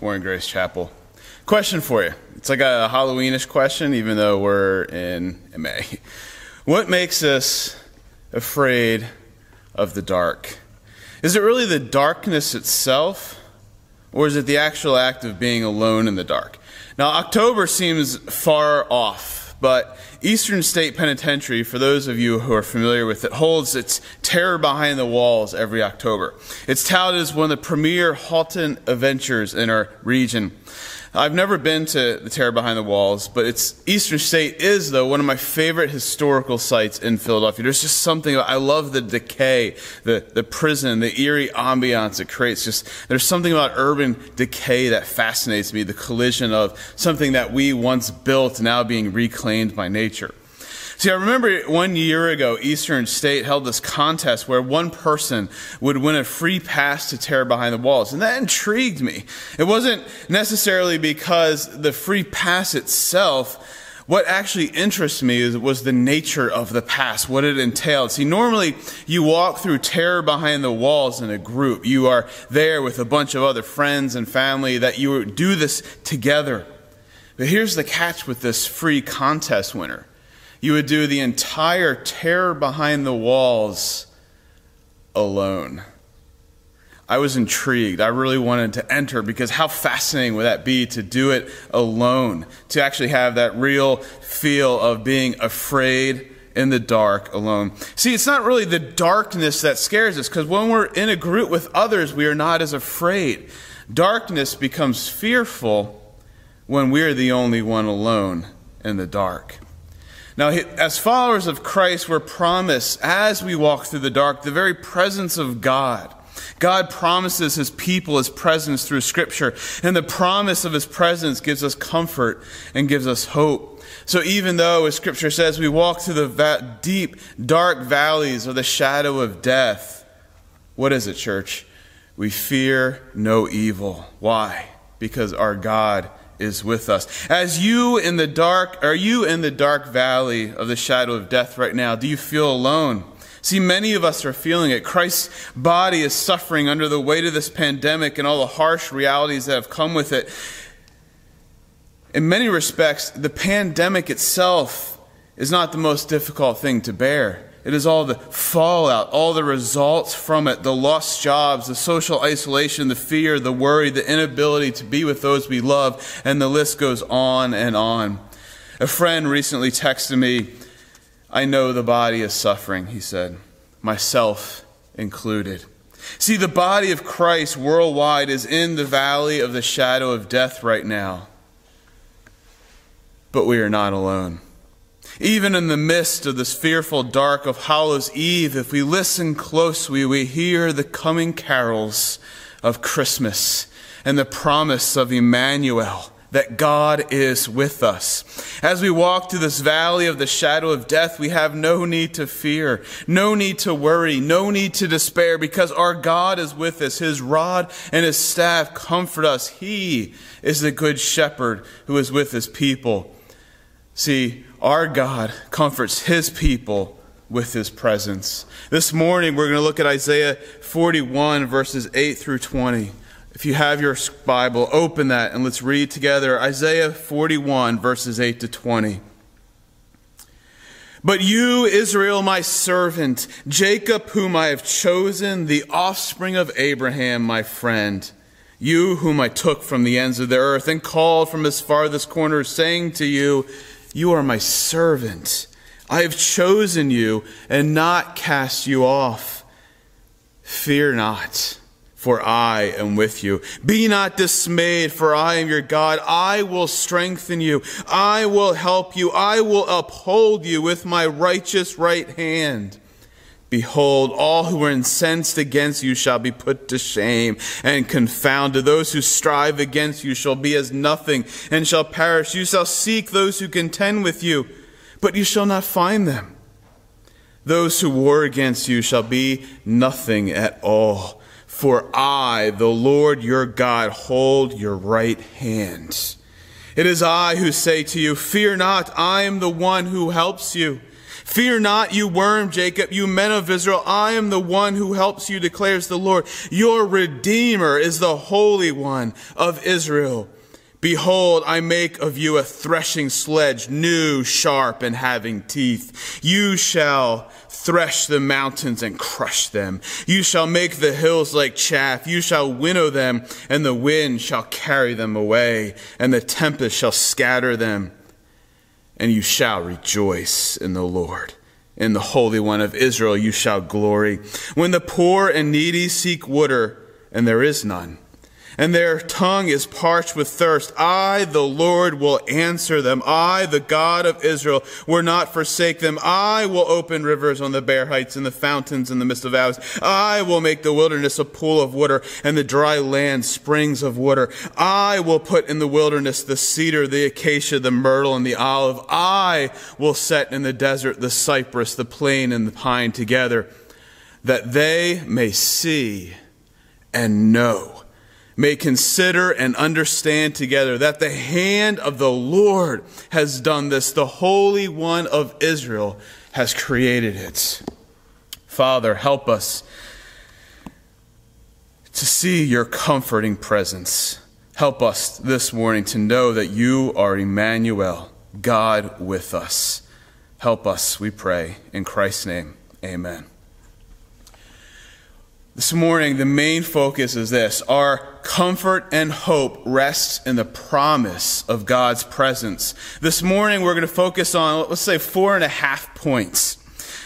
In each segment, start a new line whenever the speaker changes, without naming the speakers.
Warren Grace Chapel. Question for you. It's like a Halloweenish question, even though we're in May. What makes us afraid of the dark? Is it really the darkness itself, or is it the actual act of being alone in the dark? Now, October seems far off, but Eastern State Penitentiary, for those of you who are familiar with it, holds its Terror Behind the Walls every October. It's touted as one of the premier haunted adventures in our region. I've never been to the Terror Behind the Walls, but it's Eastern State is though one of my favorite historical sites in Philadelphia. There's just something I love the decay, the the prison, the eerie ambiance it creates. Just there's something about urban decay that fascinates me. The collision of something that we once built now being reclaimed by nature. See, I remember one year ago, Eastern State held this contest where one person would win a free pass to Terror Behind the Walls. And that intrigued me. It wasn't necessarily because the free pass itself, what actually interests me is, was the nature of the pass, what it entailed. See, normally you walk through terror behind the walls in a group. You are there with a bunch of other friends and family that you do this together. But here's the catch with this free contest winner you would do the entire terror behind the walls alone. I was intrigued. I really wanted to enter because how fascinating would that be to do it alone? To actually have that real feel of being afraid in the dark alone. See, it's not really the darkness that scares us because when we're in a group with others, we are not as afraid. Darkness becomes fearful when we're the only one alone in the dark. Now, as followers of Christ, we're promised as we walk through the dark the very presence of God. God promises his people his presence through Scripture, and the promise of his presence gives us comfort and gives us hope. So, even though, as Scripture says, we walk through the va- deep, dark valleys of the shadow of death, what is it, church? We fear no evil. Why? Because our God is with us. As you in the dark, are you in the dark valley of the shadow of death right now? Do you feel alone? See, many of us are feeling it. Christ's body is suffering under the weight of this pandemic and all the harsh realities that have come with it. In many respects, the pandemic itself is not the most difficult thing to bear. It is all the fallout, all the results from it the lost jobs, the social isolation, the fear, the worry, the inability to be with those we love, and the list goes on and on. A friend recently texted me, I know the body is suffering, he said, myself included. See, the body of Christ worldwide is in the valley of the shadow of death right now. But we are not alone. Even in the midst of this fearful dark of Hallows Eve, if we listen closely, we hear the coming carols of Christmas and the promise of Emmanuel that God is with us. As we walk through this valley of the shadow of death, we have no need to fear, no need to worry, no need to despair because our God is with us. His rod and his staff comfort us. He is the good shepherd who is with his people. See, our God comforts his people with his presence. This morning, we're going to look at Isaiah 41, verses 8 through 20. If you have your Bible, open that and let's read together Isaiah 41, verses 8 to 20. But you, Israel, my servant, Jacob, whom I have chosen, the offspring of Abraham, my friend, you whom I took from the ends of the earth and called from his farthest corners, saying to you, you are my servant. I have chosen you and not cast you off. Fear not, for I am with you. Be not dismayed, for I am your God. I will strengthen you. I will help you. I will uphold you with my righteous right hand. Behold, all who are incensed against you shall be put to shame and confounded. Those who strive against you shall be as nothing and shall perish. You shall seek those who contend with you, but you shall not find them. Those who war against you shall be nothing at all. For I, the Lord your God, hold your right hand. It is I who say to you, Fear not, I am the one who helps you. Fear not, you worm, Jacob, you men of Israel. I am the one who helps you, declares the Lord. Your Redeemer is the Holy One of Israel. Behold, I make of you a threshing sledge, new, sharp, and having teeth. You shall thresh the mountains and crush them. You shall make the hills like chaff. You shall winnow them, and the wind shall carry them away, and the tempest shall scatter them and you shall rejoice in the Lord. In the Holy One of Israel you shall glory. When the poor and needy seek water, and there is none, and their tongue is parched with thirst. I, the Lord, will answer them. I, the God of Israel, will not forsake them. I will open rivers on the bare heights and the fountains in the midst of valleys. I will make the wilderness a pool of water and the dry land springs of water. I will put in the wilderness the cedar, the acacia, the myrtle, and the olive. I will set in the desert the cypress, the plane, and the pine together, that they may see and know may consider and understand together that the hand of the Lord has done this. The Holy One of Israel has created it. Father, help us to see your comforting presence. Help us this morning to know that you are Emmanuel, God with us. Help us, we pray. In Christ's name, amen. This morning, the main focus is this our comfort and hope rests in the promise of God's presence. This morning, we're going to focus on, let's say, four and a half points.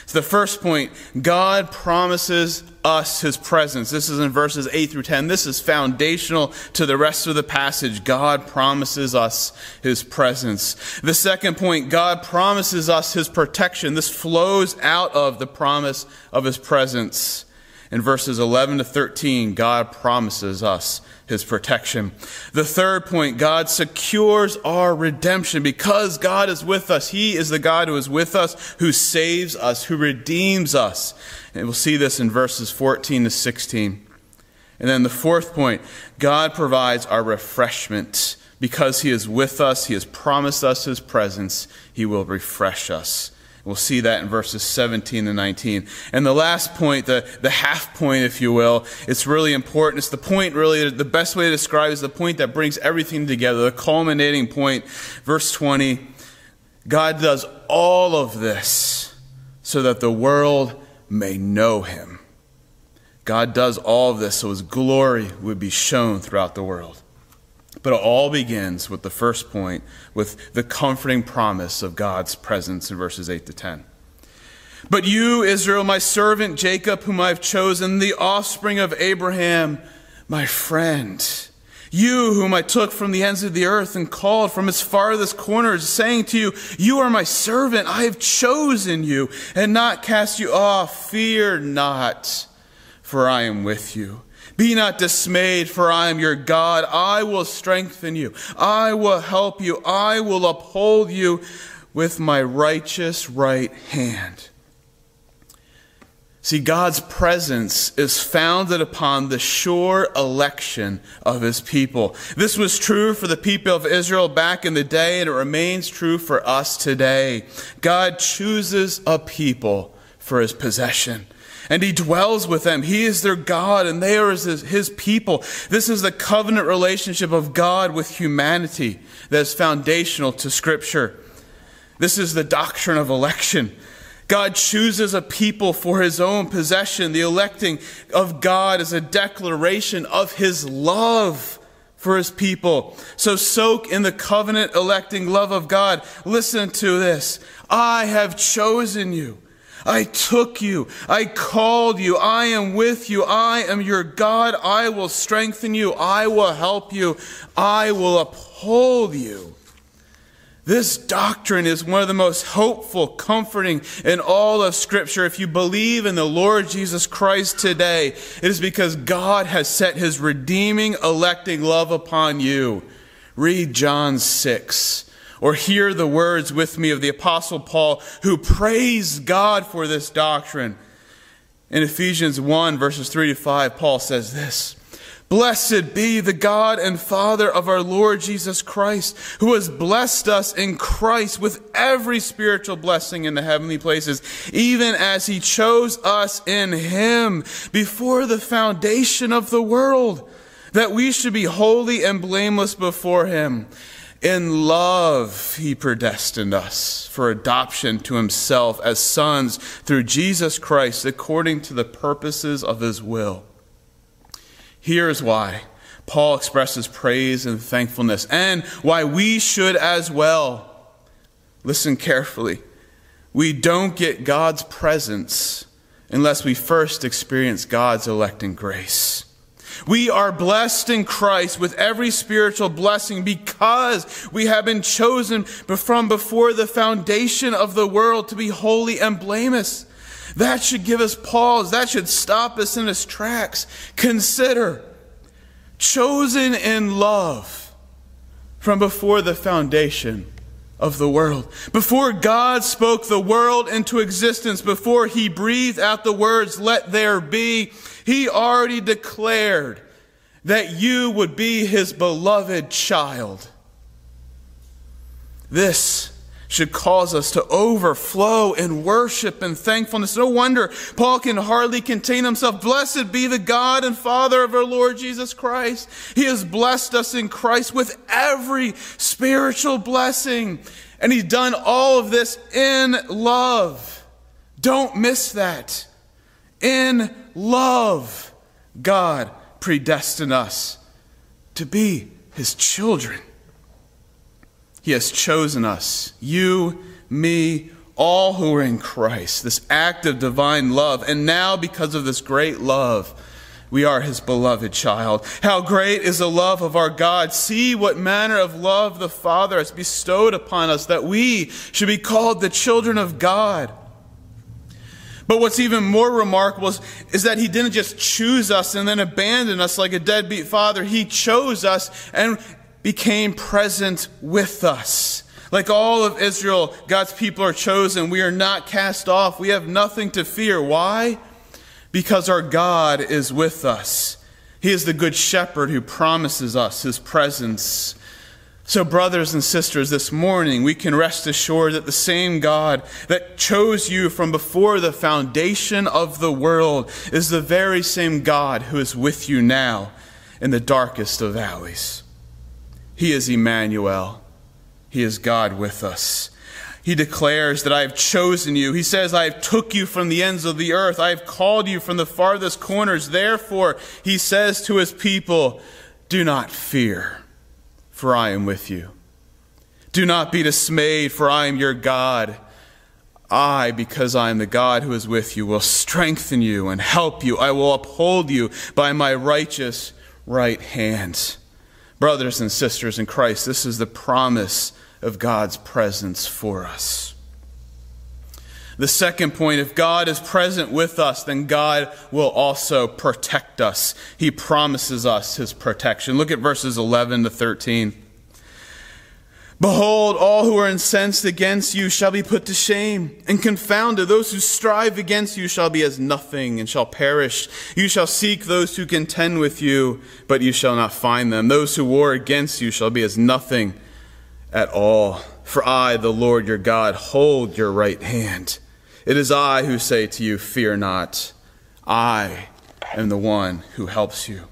So, the first point God promises us his presence. This is in verses 8 through 10. This is foundational to the rest of the passage. God promises us his presence. The second point God promises us his protection. This flows out of the promise of his presence. In verses 11 to 13, God promises us his protection. The third point, God secures our redemption. Because God is with us, he is the God who is with us, who saves us, who redeems us. And we'll see this in verses 14 to 16. And then the fourth point, God provides our refreshment. Because he is with us, he has promised us his presence, he will refresh us. We'll see that in verses 17 to 19. And the last point, the, the half point, if you will, it's really important. It's the point, really, the best way to describe is the point that brings everything together, the culminating point. Verse 20 God does all of this so that the world may know him. God does all of this so his glory would be shown throughout the world. But it all begins with the first point, with the comforting promise of God's presence in verses 8 to 10. But you, Israel, my servant Jacob, whom I've chosen, the offspring of Abraham, my friend, you whom I took from the ends of the earth and called from its farthest corners, saying to you, You are my servant, I have chosen you, and not cast you off. Fear not, for I am with you. Be not dismayed, for I am your God. I will strengthen you. I will help you. I will uphold you with my righteous right hand. See, God's presence is founded upon the sure election of his people. This was true for the people of Israel back in the day, and it remains true for us today. God chooses a people for his possession and he dwells with them. He is their God and they are his, his people. This is the covenant relationship of God with humanity that is foundational to Scripture. This is the doctrine of election. God chooses a people for his own possession. The electing of God is a declaration of his love for his people. So soak in the covenant electing love of God. Listen to this. I have chosen you. I took you. I called you. I am with you. I am your God. I will strengthen you. I will help you. I will uphold you. This doctrine is one of the most hopeful, comforting in all of Scripture. If you believe in the Lord Jesus Christ today, it is because God has set his redeeming, electing love upon you. Read John 6 or hear the words with me of the Apostle Paul, who praised God for this doctrine. In Ephesians 1, verses 3 to 5, Paul says this Blessed be the God and Father of our Lord Jesus Christ, who has blessed us in Christ with every spiritual blessing in the heavenly places, even as he chose us in him before the foundation of the world, that we should be holy and blameless before him. In love, he predestined us for adoption to himself as sons through Jesus Christ, according to the purposes of his will here is why Paul expresses praise and thankfulness, and why we should as well. Listen carefully. We don't get God's presence unless we first experience God's electing grace. We are blessed in Christ with every spiritual blessing because we have been chosen from before the foundation of the world to be holy and blameless. That should give us pause. That should stop us in its tracks. Consider chosen in love from before the foundation of the world. Before God spoke the world into existence, before he breathed out the words, let there be, he already declared that you would be his beloved child. This should cause us to overflow in worship and thankfulness. No wonder Paul can hardly contain himself. Blessed be the God and Father of our Lord Jesus Christ. He has blessed us in Christ with every spiritual blessing. And he's done all of this in love. Don't miss that. In love, God predestined us to be his children. He has chosen us, you, me, all who are in Christ, this act of divine love. And now, because of this great love, we are his beloved child. How great is the love of our God. See what manner of love the Father has bestowed upon us that we should be called the children of God. But what's even more remarkable is, is, that he didn't just choose us and then abandon us like a deadbeat father. He chose us and became present with us. Like all of Israel, God's people are chosen. We are not cast off. We have nothing to fear. Why? Because our God is with us. He is the good shepherd who promises us his presence. So, brothers and sisters, this morning we can rest assured that the same God that chose you from before the foundation of the world is the very same God who is with you now in the darkest of valleys. He is Emmanuel. He is God with us. He declares that I have chosen you. He says, I have took you from the ends of the earth. I have called you from the farthest corners. Therefore, he says to his people, do not fear, for I am with you. Do not be dismayed, for I am your God. I, because I am the God who is with you, will strengthen you and help you. I will uphold you by my righteous right hand. Brothers and sisters in Christ, this is the promise of God's presence for us. The second point if God is present with us, then God will also protect us. He promises us his protection. Look at verses 11 to 13. Behold, all who are incensed against you shall be put to shame and confounded. Those who strive against you shall be as nothing and shall perish. You shall seek those who contend with you, but you shall not find them. Those who war against you shall be as nothing at all. For I, the Lord your God, hold your right hand. It is I who say to you, Fear not. I am the one who helps you.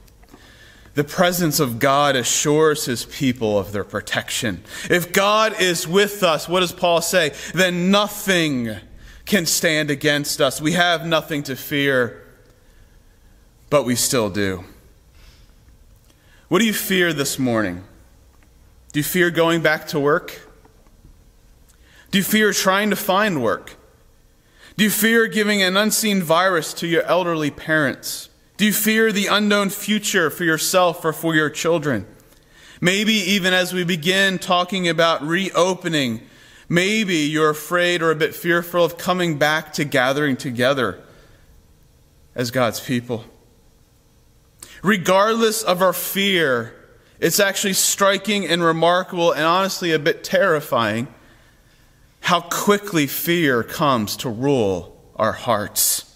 The presence of God assures his people of their protection. If God is with us, what does Paul say? Then nothing can stand against us. We have nothing to fear, but we still do. What do you fear this morning? Do you fear going back to work? Do you fear trying to find work? Do you fear giving an unseen virus to your elderly parents? Do you fear the unknown future for yourself or for your children? Maybe even as we begin talking about reopening, maybe you're afraid or a bit fearful of coming back to gathering together as God's people. Regardless of our fear, it's actually striking and remarkable and honestly a bit terrifying how quickly fear comes to rule our hearts.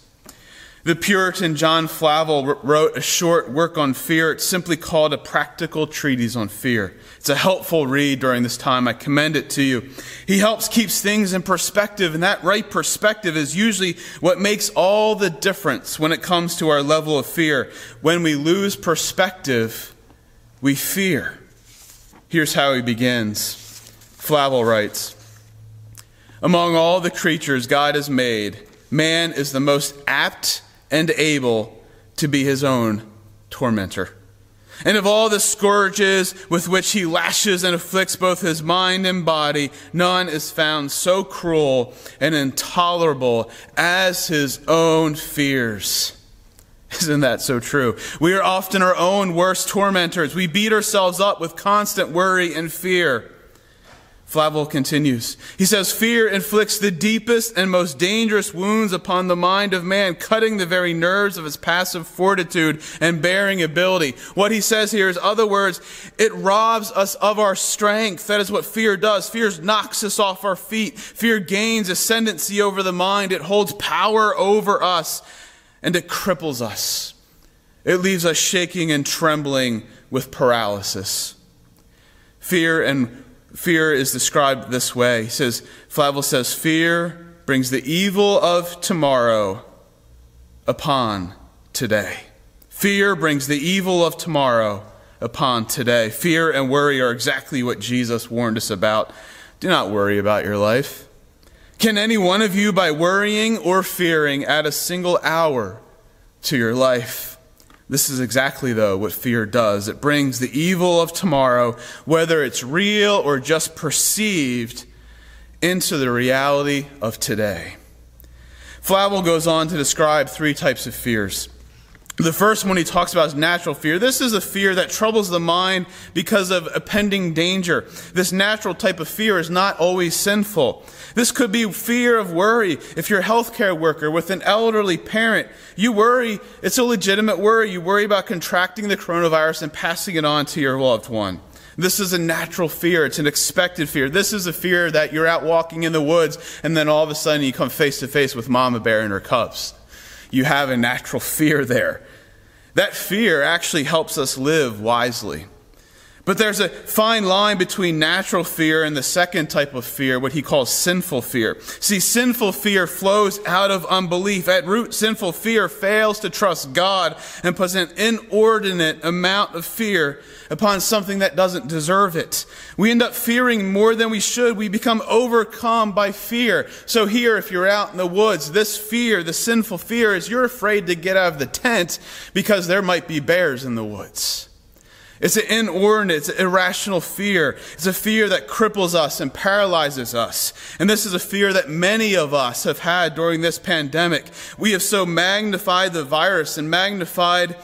The Puritan John Flavel wrote a short work on fear. It's simply called A Practical Treatise on Fear. It's a helpful read during this time. I commend it to you. He helps keeps things in perspective, and that right perspective is usually what makes all the difference when it comes to our level of fear. When we lose perspective, we fear. Here's how he begins. Flavel writes, Among all the creatures God has made, man is the most apt and able to be his own tormentor. And of all the scourges with which he lashes and afflicts both his mind and body, none is found so cruel and intolerable as his own fears. Isn't that so true? We are often our own worst tormentors. We beat ourselves up with constant worry and fear. Flavel continues. He says, Fear inflicts the deepest and most dangerous wounds upon the mind of man, cutting the very nerves of his passive fortitude and bearing ability. What he says here is, other words, it robs us of our strength. That is what fear does. Fear knocks us off our feet. Fear gains ascendancy over the mind. It holds power over us and it cripples us. It leaves us shaking and trembling with paralysis. Fear and fear is described this way. He says, Flavel says, fear brings the evil of tomorrow upon today. Fear brings the evil of tomorrow upon today. Fear and worry are exactly what Jesus warned us about. Do not worry about your life. Can any one of you, by worrying or fearing, add a single hour to your life? This is exactly, though, what fear does. It brings the evil of tomorrow, whether it's real or just perceived, into the reality of today. Flavel goes on to describe three types of fears. The first one he talks about is natural fear. This is a fear that troubles the mind because of impending danger. This natural type of fear is not always sinful. This could be fear of worry. If you're a healthcare worker with an elderly parent, you worry, it's a legitimate worry. You worry about contracting the coronavirus and passing it on to your loved one. This is a natural fear. It's an expected fear. This is a fear that you're out walking in the woods and then all of a sudden you come face to face with mama bear and her cubs you have a natural fear there. That fear actually helps us live wisely. But there's a fine line between natural fear and the second type of fear, what he calls sinful fear. See, sinful fear flows out of unbelief. At root, sinful fear fails to trust God and puts an inordinate amount of fear upon something that doesn't deserve it. We end up fearing more than we should. We become overcome by fear. So here, if you're out in the woods, this fear, the sinful fear is you're afraid to get out of the tent because there might be bears in the woods. It's an inordinate, it's an irrational fear. It's a fear that cripples us and paralyzes us. And this is a fear that many of us have had during this pandemic. We have so magnified the virus and magnified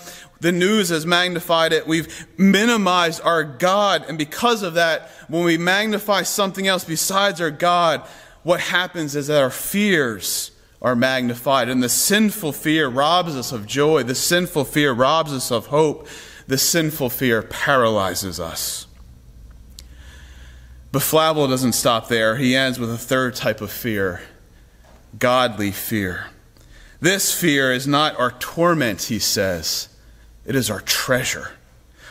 the news has magnified it. We've minimized our God. And because of that, when we magnify something else besides our God, what happens is that our fears are magnified. And the sinful fear robs us of joy. The sinful fear robs us of hope the sinful fear paralyzes us. But Flavel doesn't stop there. He ends with a third type of fear godly fear. This fear is not our torment, he says, it is our treasure.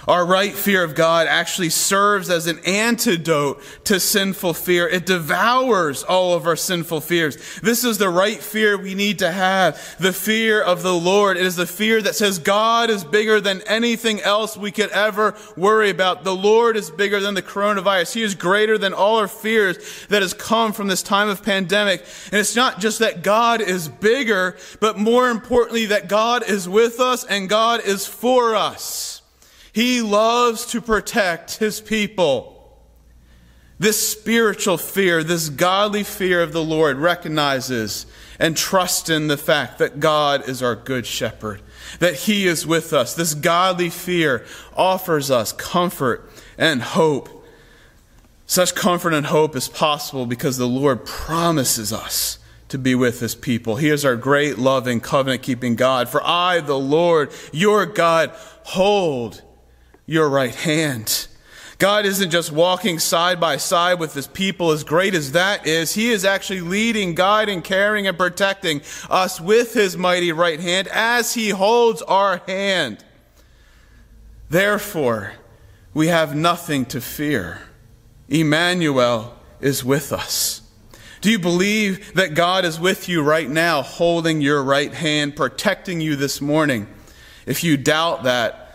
Our right fear of God actually serves as an antidote to sinful fear. It devours all of our sinful fears. This is the right fear we need to have. The fear of the Lord. It is the fear that says God is bigger than anything else we could ever worry about. The Lord is bigger than the coronavirus. He is greater than all our fears that has come from this time of pandemic. And it's not just that God is bigger, but more importantly that God is with us and God is for us. He loves to protect his people. This spiritual fear, this godly fear of the Lord recognizes and trusts in the fact that God is our good shepherd, that he is with us. This godly fear offers us comfort and hope. Such comfort and hope is possible because the Lord promises us to be with his people. He is our great, loving, covenant keeping God. For I, the Lord, your God, hold your right hand. God isn't just walking side by side with his people, as great as that is. He is actually leading, guiding, caring, and protecting us with his mighty right hand as he holds our hand. Therefore, we have nothing to fear. Emmanuel is with us. Do you believe that God is with you right now, holding your right hand, protecting you this morning? If you doubt that,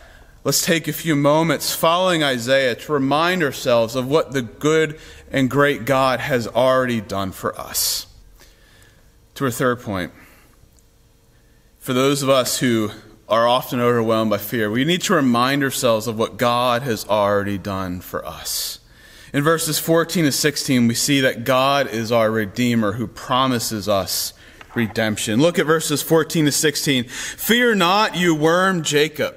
let's take a few moments following Isaiah to remind ourselves of what the good and great God has already done for us. To our third point, for those of us who are often overwhelmed by fear, we need to remind ourselves of what God has already done for us. In verses 14 to 16, we see that God is our Redeemer who promises us redemption. Look at verses 14 to 16. Fear not, you worm Jacob,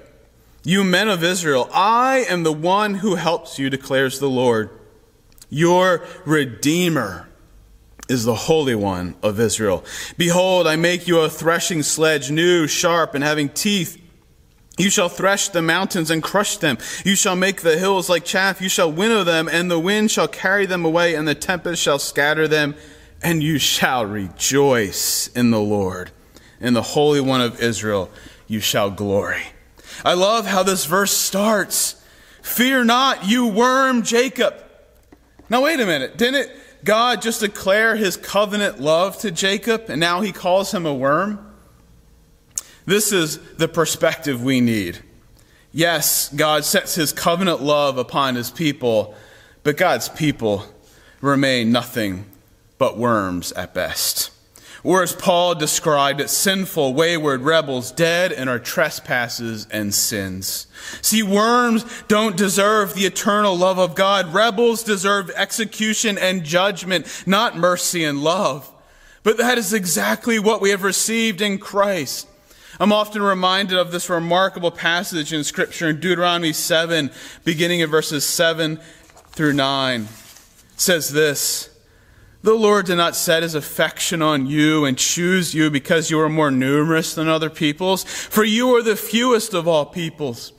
you men of Israel. I am the one who helps you, declares the Lord. Your Redeemer is the Holy One of Israel. Behold, I make you a threshing sledge, new, sharp, and having teeth you shall thresh the mountains and crush them. You shall make the hills like chaff. You shall winnow them, and the wind shall carry them away, and the tempest shall scatter them. And you shall rejoice in the Lord. In the Holy One of Israel, you shall glory. I love how this verse starts. Fear not, you worm Jacob. Now, wait a minute. Didn't God just declare his covenant love to Jacob, and now he calls him a worm? This is the perspective we need. Yes, God sets his covenant love upon his people, but God's people remain nothing but worms at best. Or as Paul described it, sinful, wayward rebels, dead in our trespasses and sins. See, worms don't deserve the eternal love of God. Rebels deserve execution and judgment, not mercy and love. But that is exactly what we have received in Christ. I'm often reminded of this remarkable passage in Scripture in Deuteronomy 7, beginning in verses 7 through 9. It says this The Lord did not set his affection on you and choose you because you are more numerous than other peoples, for you are the fewest of all peoples.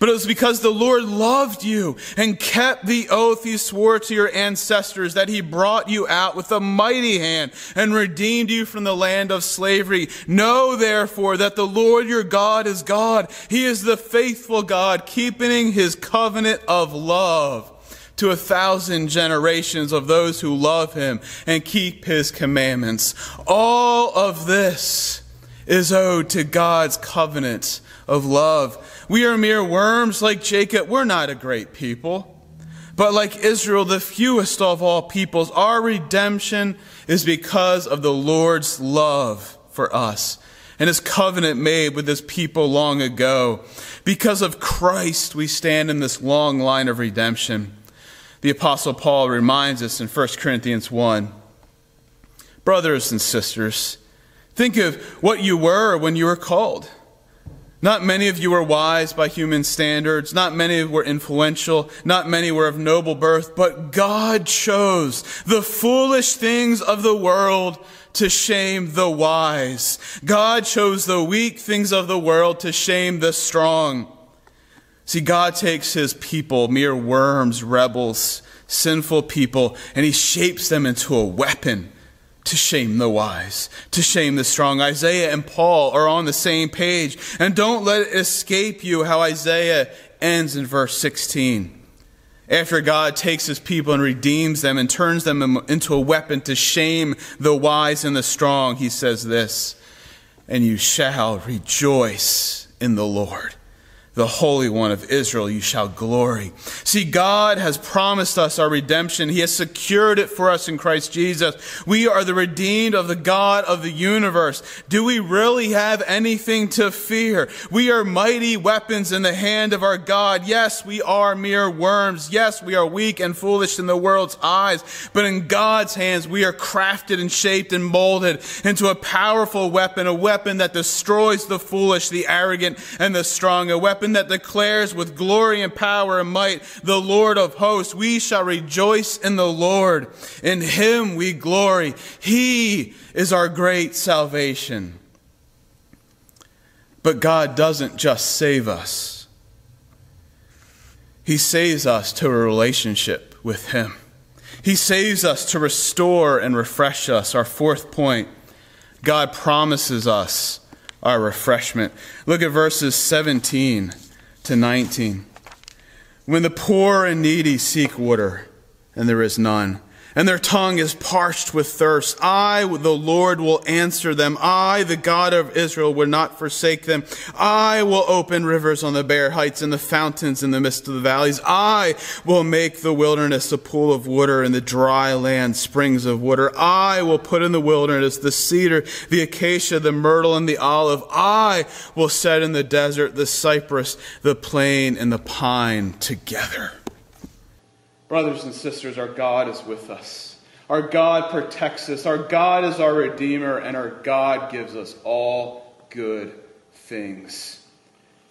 But it was because the Lord loved you and kept the oath he swore to your ancestors that he brought you out with a mighty hand and redeemed you from the land of slavery. Know therefore that the Lord your God is God. He is the faithful God, keeping his covenant of love to a thousand generations of those who love him and keep his commandments. All of this is owed to God's covenant of love. We are mere worms like Jacob. We're not a great people. But like Israel, the fewest of all peoples, our redemption is because of the Lord's love for us and his covenant made with his people long ago. Because of Christ, we stand in this long line of redemption. The apostle Paul reminds us in 1 Corinthians 1. Brothers and sisters, think of what you were when you were called. Not many of you were wise by human standards. Not many were influential. Not many were of noble birth. But God chose the foolish things of the world to shame the wise. God chose the weak things of the world to shame the strong. See, God takes his people, mere worms, rebels, sinful people, and he shapes them into a weapon to shame the wise, to shame the strong. Isaiah and Paul are on the same page. And don't let it escape you how Isaiah ends in verse 16. After God takes his people and redeems them and turns them into a weapon to shame the wise and the strong, he says this, and you shall rejoice in the Lord the Holy One of Israel, you shall glory. See, God has promised us our redemption. He has secured it for us in Christ Jesus. We are the redeemed of the God of the universe. Do we really have anything to fear? We are mighty weapons in the hand of our God. Yes, we are mere worms. Yes, we are weak and foolish in the world's eyes. But in God's hands, we are crafted and shaped and molded into a powerful weapon, a weapon that destroys the foolish, the arrogant, and the strong, a weapon weapon that declares with glory and power and might, the Lord of hosts. We shall rejoice in the Lord. In him we glory. He is our great salvation. But God doesn't just save us. He saves us to a relationship with Him. He saves us to restore and refresh us. Our fourth point God promises us our refreshment. Look at verses 17 to 19. When the poor and needy seek water, and there is none, and their tongue is parched with thirst. I, the Lord, will answer them. I, the God of Israel, will not forsake them. I will open rivers on the bare heights and the fountains in the midst of the valleys. I will make the wilderness a pool of water and the dry land springs of water. I will put in the wilderness the cedar, the acacia, the myrtle, and the olive. I will set in the desert the cypress, the plane, and the pine together. Brothers and sisters, our God is with us. Our God protects us. Our God is our Redeemer, and our God gives us all good things.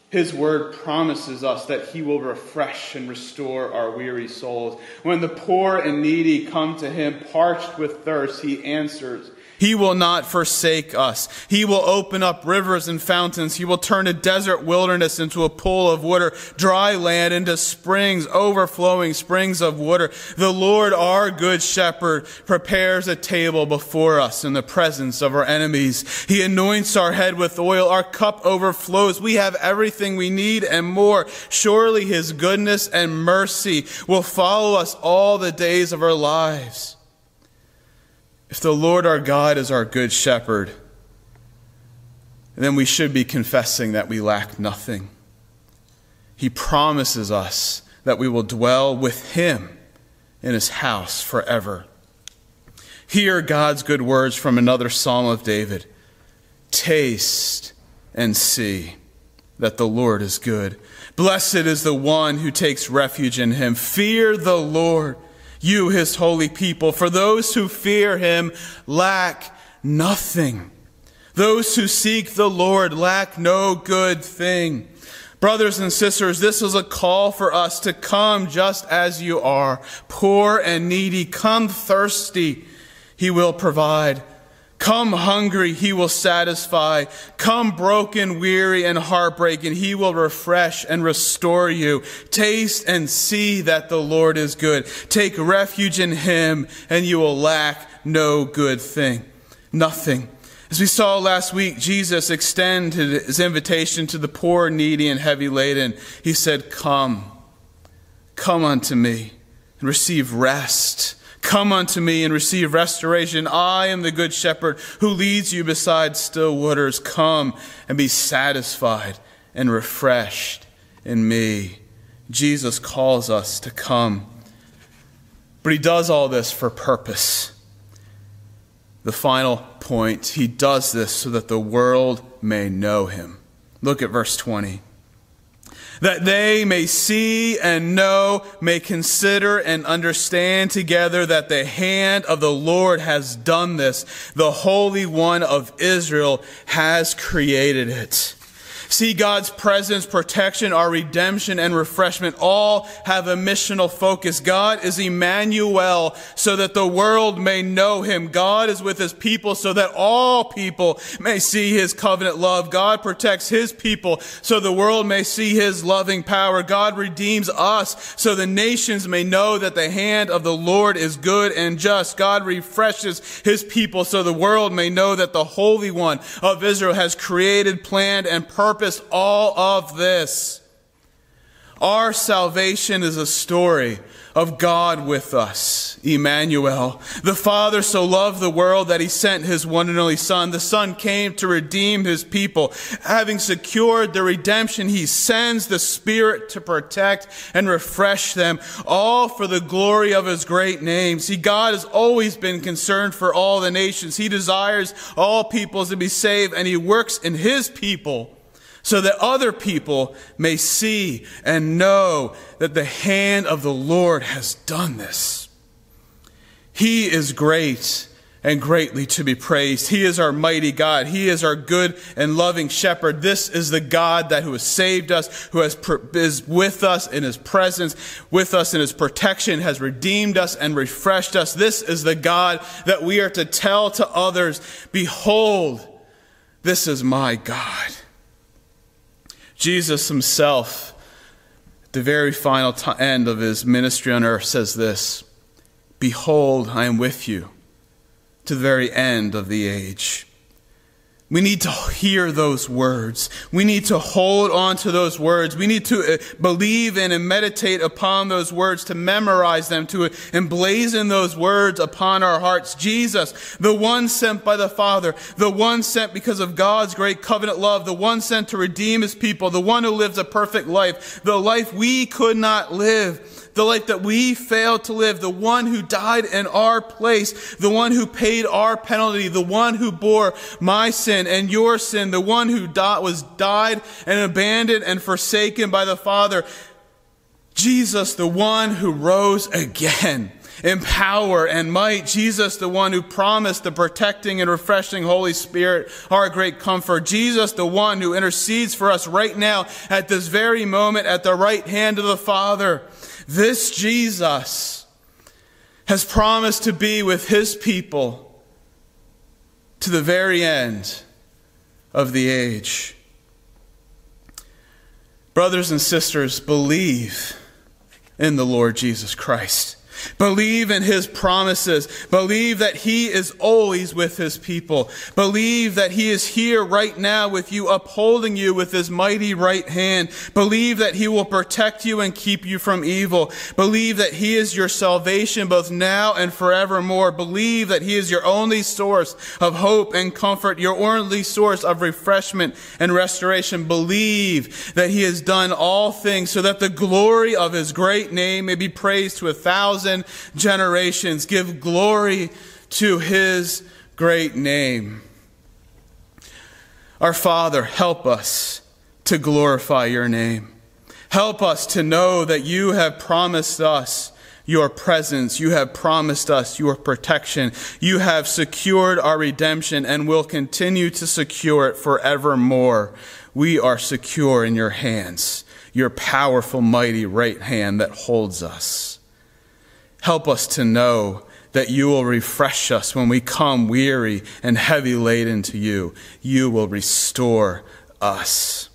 His word promises us that he will refresh and restore our weary souls. When the poor and needy come to him parched with thirst, he answers he will not forsake us. He will open up rivers and fountains. He will turn a desert wilderness into a pool of water, dry land into springs, overflowing springs of water. The Lord, our good shepherd, prepares a table before us in the presence of our enemies. He anoints our head with oil. Our cup overflows. We have everything we need and more. Surely his goodness and mercy will follow us all the days of our lives. If the Lord our God is our good shepherd, then we should be confessing that we lack nothing. He promises us that we will dwell with him in his house forever. Hear God's good words from another psalm of David Taste and see that the Lord is good. Blessed is the one who takes refuge in him. Fear the Lord you, his holy people. For those who fear him lack nothing. Those who seek the Lord lack no good thing. Brothers and sisters, this is a call for us to come just as you are, poor and needy. Come thirsty, he will provide. Come hungry, he will satisfy. Come broken, weary, and heartbroken, he will refresh and restore you. Taste and see that the Lord is good. Take refuge in him, and you will lack no good thing. Nothing. As we saw last week, Jesus extended his invitation to the poor, needy, and heavy laden. He said, Come, come unto me and receive rest Come unto me and receive restoration. I am the good shepherd who leads you beside still waters. Come and be satisfied and refreshed in me. Jesus calls us to come. But he does all this for purpose. The final point, he does this so that the world may know him. Look at verse 20 that they may see and know, may consider and understand together that the hand of the Lord has done this. The Holy One of Israel has created it. See God's presence, protection, our redemption, and refreshment all have a missional focus. God is Emmanuel so that the world may know him. God is with his people so that all people may see his covenant love. God protects his people so the world may see his loving power. God redeems us so the nations may know that the hand of the Lord is good and just. God refreshes his people so the world may know that the Holy One of Israel has created, planned, and purposed all of this. Our salvation is a story of God with us, Emmanuel. The Father so loved the world that he sent his one and only Son. The Son came to redeem his people. Having secured the redemption, he sends the Spirit to protect and refresh them, all for the glory of his great name. See, God has always been concerned for all the nations. He desires all peoples to be saved, and he works in his people so that other people may see and know that the hand of the Lord has done this. He is great and greatly to be praised. He is our mighty God. He is our good and loving shepherd. This is the God that who has saved us, who has, is with us in his presence, with us in his protection, has redeemed us and refreshed us. This is the God that we are to tell to others, behold, this is my God. Jesus himself the very final t- end of his ministry on earth, says this Behold, I am with you to the very end of the age. We need to hear those words. We need to hold on to those words. We need to uh, believe in and meditate upon those words, to memorize them, to emblazon those words upon our hearts. Jesus, the one sent by the Father, the one sent because of God's great covenant love, the one sent to redeem his people, the one who lives a perfect life, the life we could not live the life that we failed to live, the one who died in our place, the one who paid our penalty, the one who bore my sin and your sin, the one who was died and abandoned and forsaken by the Father. Jesus, the one who rose again in power and might. Jesus, the one who promised the protecting and refreshing Holy Spirit, our great comfort. Jesus, the one who intercedes for us right now at this very moment at the right hand of the Father. This Jesus has promised to be with his people to the very end of the age. Brothers and sisters, believe in the Lord Jesus Christ. Believe in his promises. Believe that he is always with his people. Believe that he is here right now with you, upholding you with his mighty right hand. Believe that he will protect you and keep you from evil. Believe that he is your salvation both now and forevermore. Believe that he is your only source of hope and comfort, your only source of refreshment and restoration. Believe that he has done all things so that the glory of his great name may be praised to a thousand thousand generations. Give glory to his great name. Our Father, help us to glorify your name. Help us to know that you have promised us your presence. You have promised us your protection. You have secured our redemption and will continue to secure it forevermore. We are secure in your hands, your powerful, mighty right hand that holds us. Help us to know that you will refresh us when we come weary and heavy laden to you. You will restore us.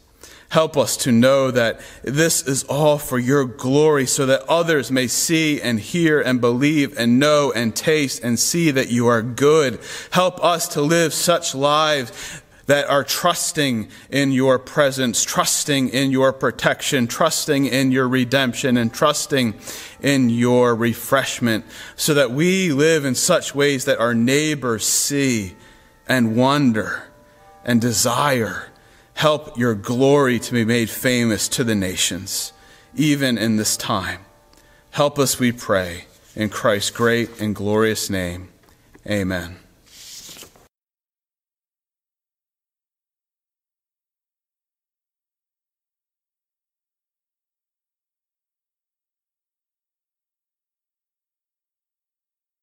Help us to know that this is all for your glory so that others may see and hear and believe and know and taste and see that you are good. Help us to live such lives that are trusting in your presence, trusting in your protection, trusting in your redemption, and trusting in your refreshment, so that we live in such ways that our neighbors see and wonder and desire. Help your glory to be made famous to the nations, even in this time. Help us, we pray, in Christ's great and glorious name. Amen.